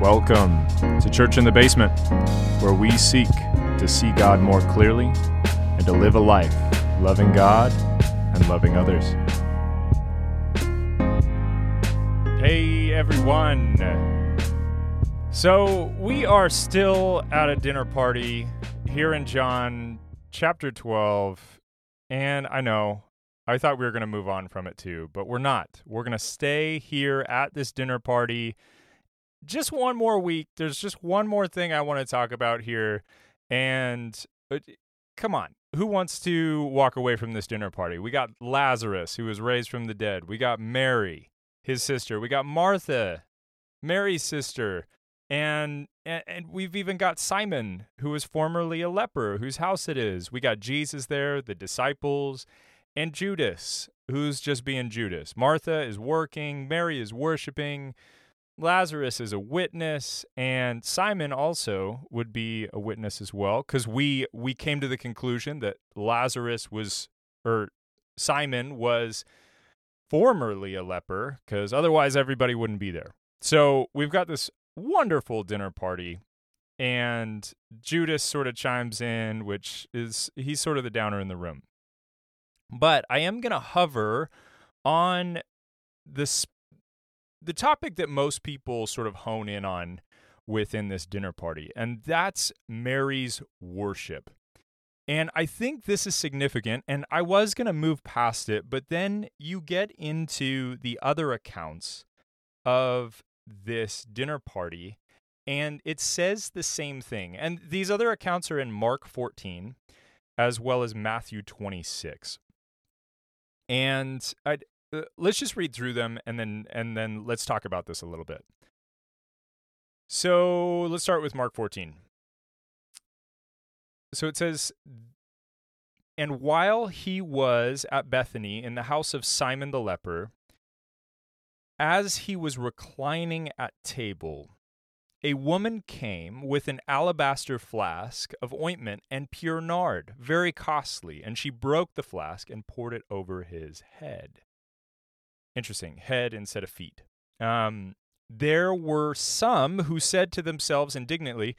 Welcome to Church in the Basement, where we seek to see God more clearly and to live a life loving God and loving others. Hey, everyone. So, we are still at a dinner party here in John chapter 12. And I know, I thought we were going to move on from it too, but we're not. We're going to stay here at this dinner party just one more week. There's just one more thing I want to talk about here. And uh, come on, who wants to walk away from this dinner party? We got Lazarus, who was raised from the dead. We got Mary, his sister. We got Martha, Mary's sister. And, and, and we've even got Simon, who was formerly a leper, whose house it is. We got Jesus there, the disciples, and Judas, who's just being Judas. Martha is working, Mary is worshiping. Lazarus is a witness, and Simon also would be a witness as well, because we we came to the conclusion that Lazarus was or Simon was formerly a leper, because otherwise everybody wouldn't be there. So we've got this wonderful dinner party, and Judas sort of chimes in, which is he's sort of the downer in the room. But I am gonna hover on the the topic that most people sort of hone in on within this dinner party, and that's Mary's worship. And I think this is significant, and I was going to move past it, but then you get into the other accounts of this dinner party, and it says the same thing. And these other accounts are in Mark 14 as well as Matthew 26. And uh, Uh, let's just read through them and then and then let's talk about this a little bit. So let's start with Mark 14. So it says, And while he was at Bethany in the house of Simon the leper, as he was reclining at table, a woman came with an alabaster flask of ointment and pure nard, very costly, and she broke the flask and poured it over his head. Interesting. Head instead of feet. Um, there were some who said to themselves indignantly,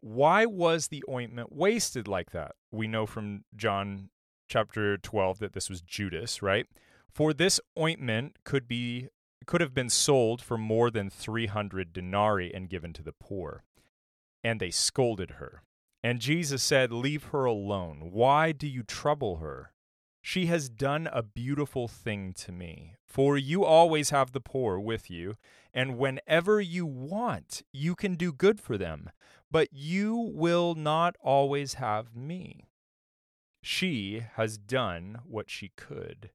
Why was the ointment wasted like that? We know from John chapter 12 that this was Judas, right? For this ointment could be could have been sold for more than 300 denarii and given to the poor. And they scolded her. And Jesus said, Leave her alone. Why do you trouble her? She has done a beautiful thing to me. For you always have the poor with you, and whenever you want, you can do good for them, but you will not always have me. She has done what she could.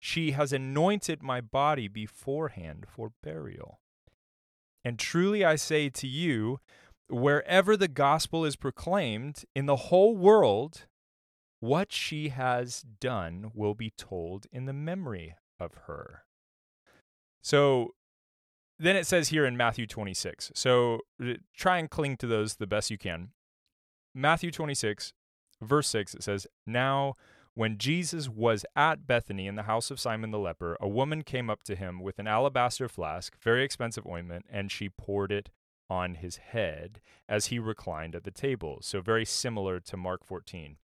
She has anointed my body beforehand for burial. And truly I say to you, wherever the gospel is proclaimed in the whole world, what she has done will be told in the memory of her. So then it says here in Matthew 26. So uh, try and cling to those the best you can. Matthew 26, verse 6, it says, Now when Jesus was at Bethany in the house of Simon the leper, a woman came up to him with an alabaster flask, very expensive ointment, and she poured it on his head as he reclined at the table. So very similar to Mark 14.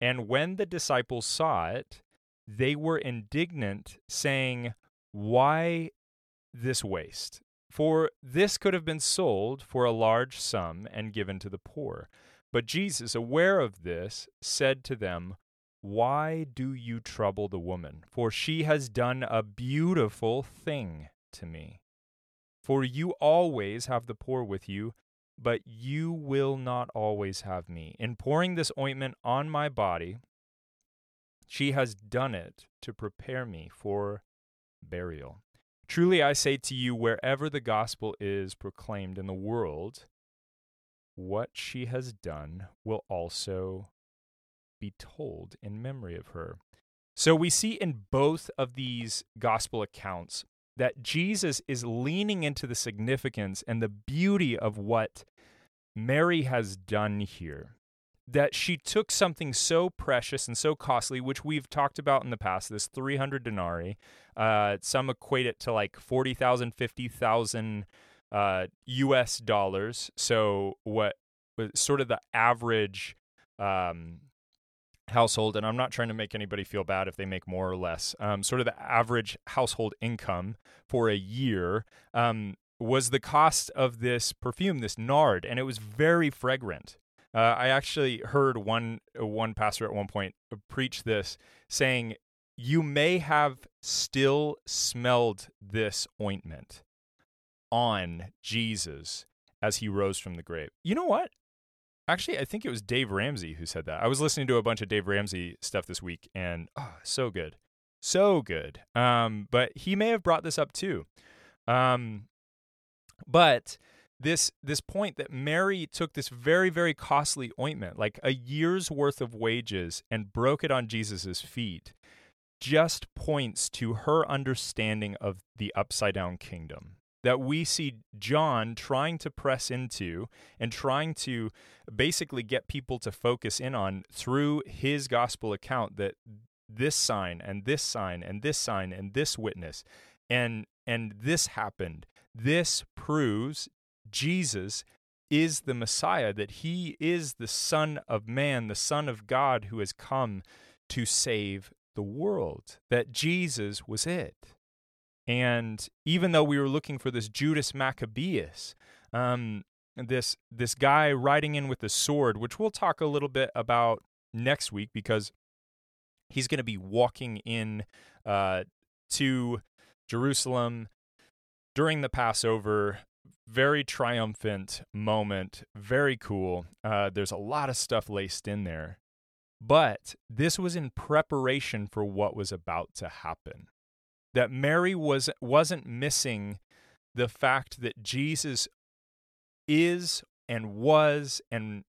And when the disciples saw it, they were indignant, saying, Why this waste? For this could have been sold for a large sum and given to the poor. But Jesus, aware of this, said to them, Why do you trouble the woman? For she has done a beautiful thing to me. For you always have the poor with you but you will not always have me. In pouring this ointment on my body, she has done it to prepare me for burial. Truly I say to you, wherever the gospel is proclaimed in the world, what she has done will also be told in memory of her. So we see in both of these gospel accounts that Jesus is leaning into the significance and the beauty of what Mary has done here. That she took something so precious and so costly, which we've talked about in the past, this 300 denarii. Uh, some equate it to like 40,000, 50,000 uh, U.S. dollars. So what sort of the average um, household, and I'm not trying to make anybody feel bad if they make more or less, um, sort of the average household income for a year um, was the cost of this perfume, this nard, and it was very fragrant. Uh, I actually heard one one pastor at one point preach this, saying, "You may have still smelled this ointment on Jesus as he rose from the grave." You know what? Actually, I think it was Dave Ramsey who said that. I was listening to a bunch of Dave Ramsey stuff this week, and oh, so good, so good. Um, but he may have brought this up too. Um, but this this point that Mary took this very very costly ointment, like a year's worth of wages, and broke it on Jesus's feet, just points to her understanding of the upside down kingdom that we see John trying to press into and trying to basically get people to focus in on through his gospel account that this sign and this sign and this sign and this witness and and this happened. This proves Jesus is the Messiah that he is the son of man the son of God who has come to save the world that Jesus was it and even though we were looking for this Judas Maccabeus, um, this this guy riding in with the sword, which we'll talk a little bit about next week because he's going to be walking in uh, to Jerusalem during the Passover. Very triumphant moment, very cool. Uh, there's a lot of stuff laced in there, but this was in preparation for what was about to happen that Mary was wasn't missing the fact that Jesus is and was and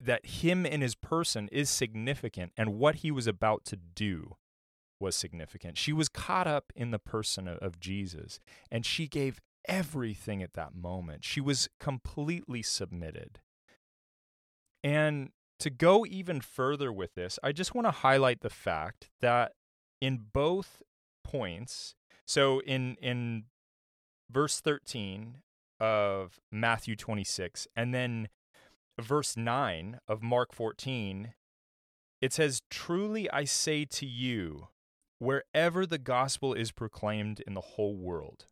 that him in his person is significant and what he was about to do was significant. She was caught up in the person of, of Jesus and she gave everything at that moment. She was completely submitted. And to go even further with this, I just want to highlight the fact that in both points. So in in verse 13 of Matthew 26 and then verse 9 of Mark 14 it says truly I say to you wherever the gospel is proclaimed in the whole world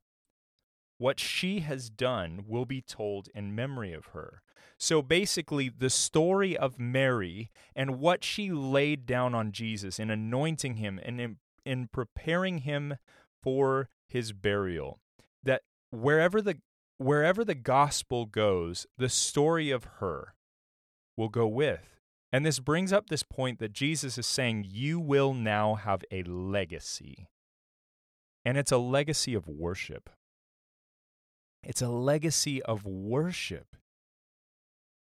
what she has done will be told in memory of her. So basically, the story of Mary and what she laid down on Jesus in anointing him and in in preparing him for his burial. That wherever the wherever the gospel goes, the story of her will go with. And this brings up this point that Jesus is saying, You will now have a legacy. And it's a legacy of worship. It's a legacy of worship.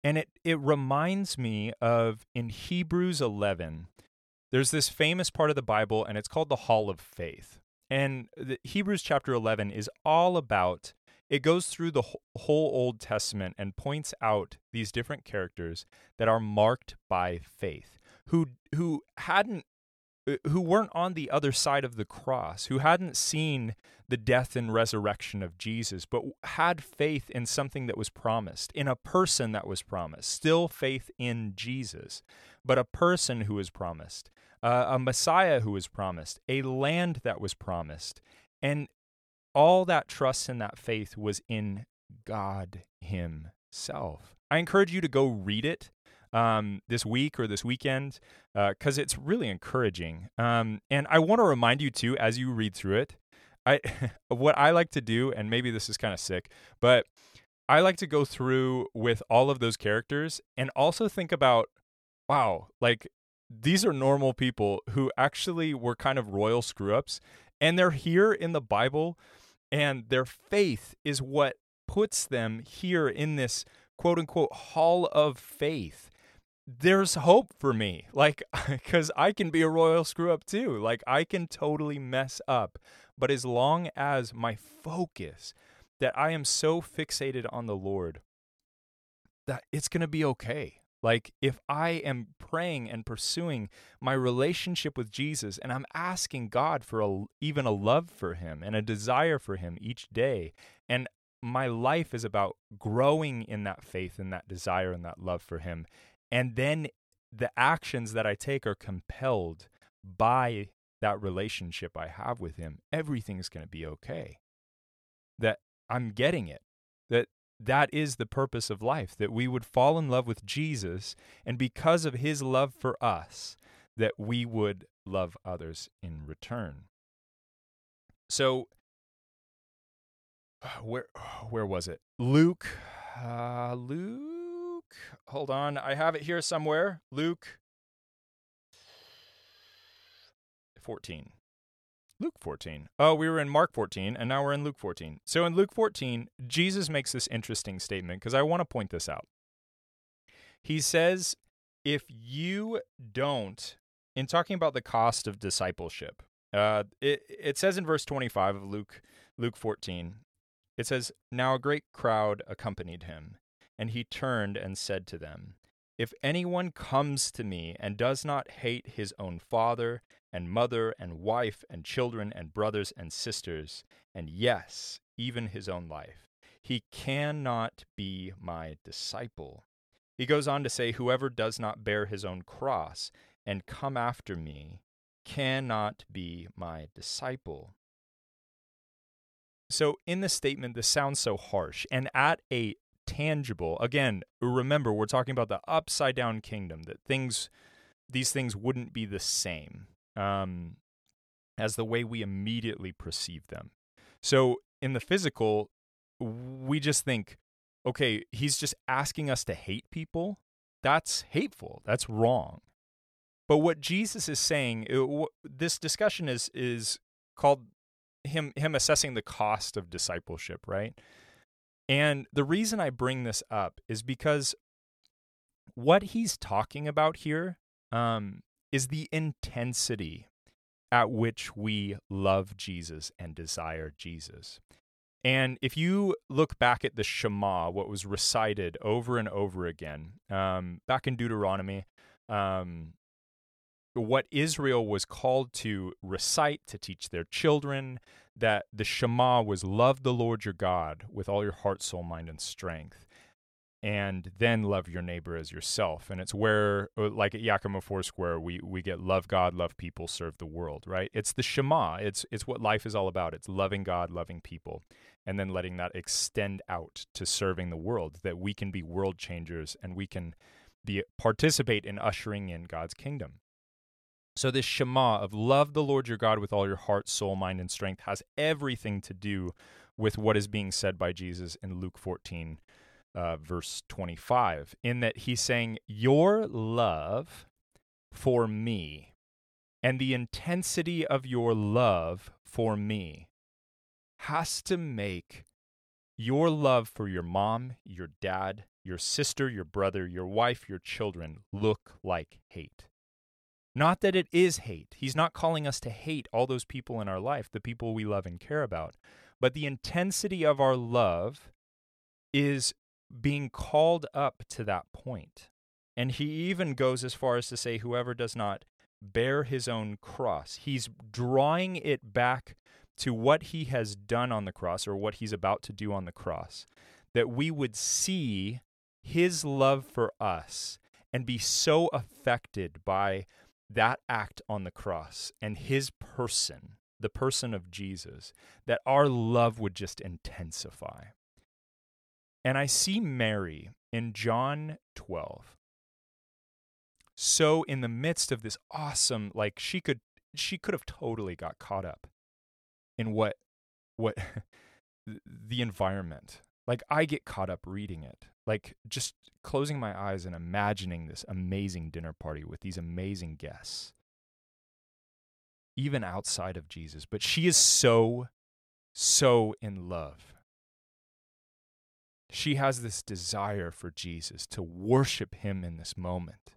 And it, it reminds me of in Hebrews 11, there's this famous part of the Bible, and it's called the Hall of Faith. And Hebrews chapter 11 is all about, it goes through the whole Old Testament and points out these different characters that are marked by faith, who, who hadn't uh, who weren't on the other side of the cross, who hadn't seen the death and resurrection of Jesus, but had faith in something that was promised, in a person that was promised, still faith in Jesus, but a person who was promised, uh, a Messiah who was promised, a land that was promised. And all that trust and that faith was in God Himself. I encourage you to go read it um, this week or this weekend because uh, it's really encouraging. Um, and I want to remind you too, as you read through it, I what I like to do, and maybe this is kind of sick, but I like to go through with all of those characters and also think about, wow, like these are normal people who actually were kind of royal screw ups, and they're here in the Bible, and their faith is what puts them here in this quote unquote hall of faith there's hope for me. Like, because I can be a royal screw up too. Like, I can totally mess up. But as long as my focus, that I am so fixated on the Lord, that it's going to be okay. Like, if I am praying and pursuing my relationship with Jesus and I'm asking God for a, even a love for Him and a desire for Him each day, and my life is about growing in that faith and that desire and that love for Him. And then the actions that I take are compelled by that relationship I have with Him. Everything's going to be okay. That I'm getting it. That that is the purpose of life, that we would fall in love with Jesus, and because of his love for us, that we would love others in return. So, where where was it? Luke, uh, Luke. Hold on, I have it here somewhere. Luke fourteen. Luke 14. Oh, we were in Mark 14, and now we're in Luke 14. So in Luke 14, Jesus makes this interesting statement because I want to point this out. He says, if you don't, in talking about the cost of discipleship, uh, it, it says in verse 25 of Luke, Luke 14, it says, Now a great crowd accompanied him, and he turned and said to them, If anyone comes to me and does not hate his own father and mother and wife and children and brothers and sisters, and yes, even his own life, he cannot be my disciple. He goes on to say, Whoever does not bear his own cross and come after me cannot be my disciple. So, in the statement, this sounds so harsh, and at a tangible, again, remember, we're talking about the upside down kingdom, that things, these things wouldn't be the same um, as the way we immediately perceive them. So, in the physical, we just think, okay, he's just asking us to hate people. That's hateful. That's wrong. But what Jesus is saying, it, this discussion is is called him him assessing the cost of discipleship, right? And the reason I bring this up is because what he's talking about here um, is the intensity at which we love Jesus and desire Jesus. And if you look back at the Shema, what was recited over and over again, um, back in Deuteronomy, um, what Israel was called to recite, to teach their children, that the Shema was love the Lord your God with all your heart, soul, mind, and strength and then love your neighbor as yourself. And it's where, uh, like at Yakima Foursquare, we we get love God, love people, serve the world. Right? It's the Shema. It's it's what life is all about. It's loving God, loving people, and then letting that extend out to serving the world. That we can be world changers and we can be participate in ushering in God's kingdom. So this Shema of love the Lord your God with all your heart, soul, mind, and strength has everything to do with what is being said by Jesus in Luke 14 uh, verse 25, in that he's saying, Your love for me and the intensity of your love for me has to make your love for your mom, your dad, your sister, your brother, your wife, your children look like hate. Not that it is hate. He's not calling us to hate all those people in our life, the people we love and care about. But the intensity of our love is being called up to that point. And he even goes as far as to say, whoever does not bear his own cross, he's drawing it back to what he has done on the cross or what he's about to do on the cross, that we would see his love for us and be so affected by that act on the cross and his person, the person of Jesus, that our love would just intensify. And I see Mary in John 12. So in the midst of this awesome like she could she could have totally got caught up in what what the environment. Like I get caught up reading it. Like just closing my eyes and imagining this amazing dinner party with these amazing guests. Even outside of Jesus, but she is so so in love she has this desire for Jesus to worship him in this moment.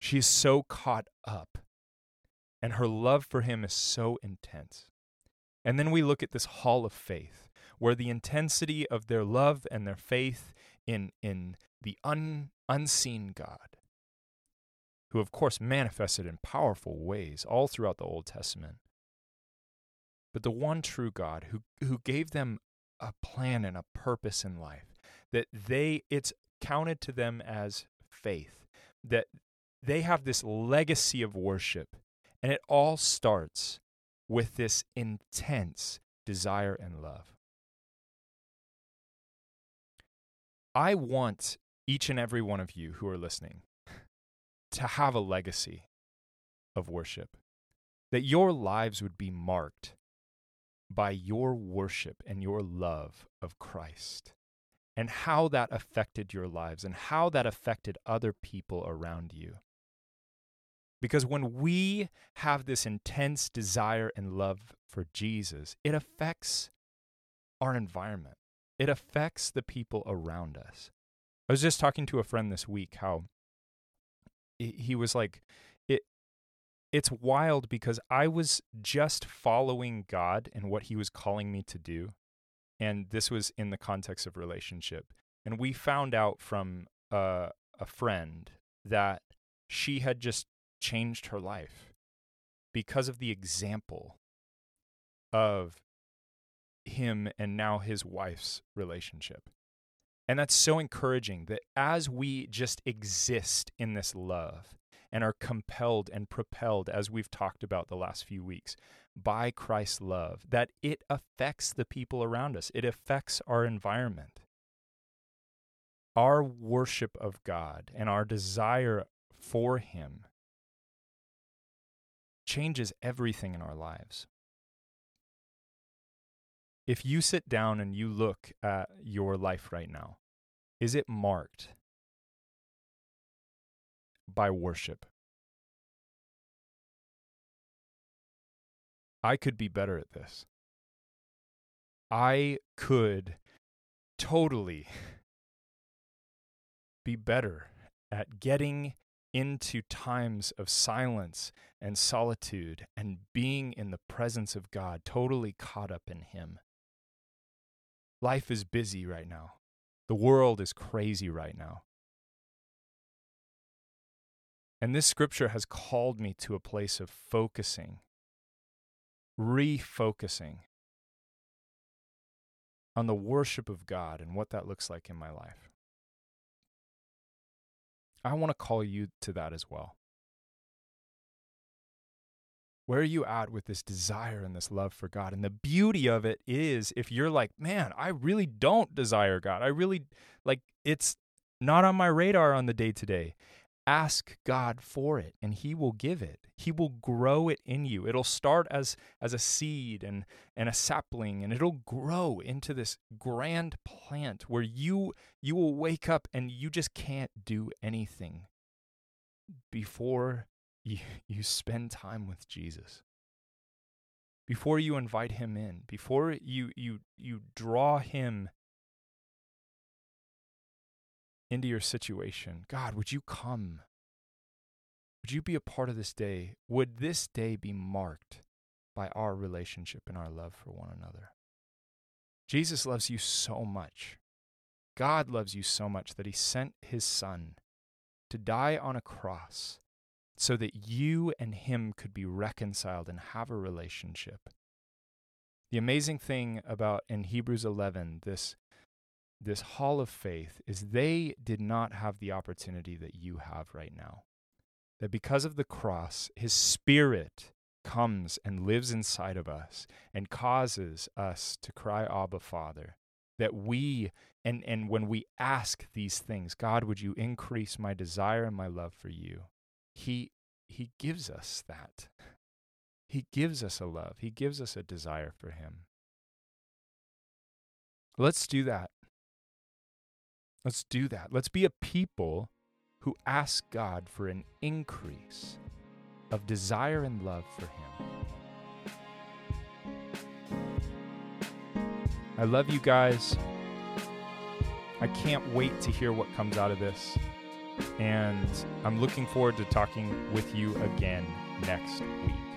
She is so caught up, and her love for him is so intense. And then we look at this hall of faith, where the intensity of their love and their faith in, in the un, unseen God, who of course manifested in powerful ways all throughout the Old Testament, but the one true God who, who gave them a plan and a purpose in life, that they, it's counted to them as faith, that they have this legacy of worship. And it all starts with this intense desire and love. I want each and every one of you who are listening to have a legacy of worship, that your lives would be marked by your worship and your love of Christ, and how that affected your lives and how that affected other people around you. Because when we have this intense desire and love for Jesus, it affects our environment. It affects the people around us. I was just talking to a friend this week how he was like it's wild because I was just following God and what he was calling me to do. And this was in the context of relationship. And we found out from uh, a friend that she had just changed her life because of the example of him and now his wife's relationship. And that's so encouraging that as we just exist in this love and are compelled and propelled, as we've talked about the last few weeks, by Christ's love, that it affects the people around us, it affects our environment. Our worship of God and our desire for Him changes everything in our lives. If you sit down and you look at your life right now, is it marked by worship? I could be better at this. I could totally be better at getting into times of silence and solitude and being in the presence of God, totally caught up in Him. Life is busy right now. The world is crazy right now. And this scripture has called me to a place of focusing, refocusing on the worship of God and what that looks like in my life. I want to call you to that as well. Where are you at with this desire and this love for God? And the beauty of it is if you're like, man, I really don't desire God. I really, like, it's not on my radar on the day to day. Ask God for it and He will give it. He will grow it in you. It'll start as, as a seed and, and a sapling, and it'll grow into this grand plant where you, you will wake up and you just can't do anything before you, you spend time with Jesus. Before you invite him in, before you you you draw him into your situation. God, would you come? Would you be a part of this day? Would this day be marked by our relationship and our love for one another? Jesus loves you so much. God loves you so much that he sent his son to die on a cross so that you and him could be reconciled and have a relationship. The amazing thing about in Hebrews 11, this, this hall of faith, is they did not have the opportunity that you have right now. That because of the cross, his spirit comes and lives inside of us and causes us to cry, Abba, Father. That we, and, and when we ask these things, God, would you increase my desire and my love for you? He, he gives us that. He gives us a love. He gives us a desire for Him. Let's do that. Let's do that. Let's be a people who ask God for an increase of desire and love for Him. I love you guys. I can't wait to hear what comes out of this. And I'm looking forward to talking with you again next week.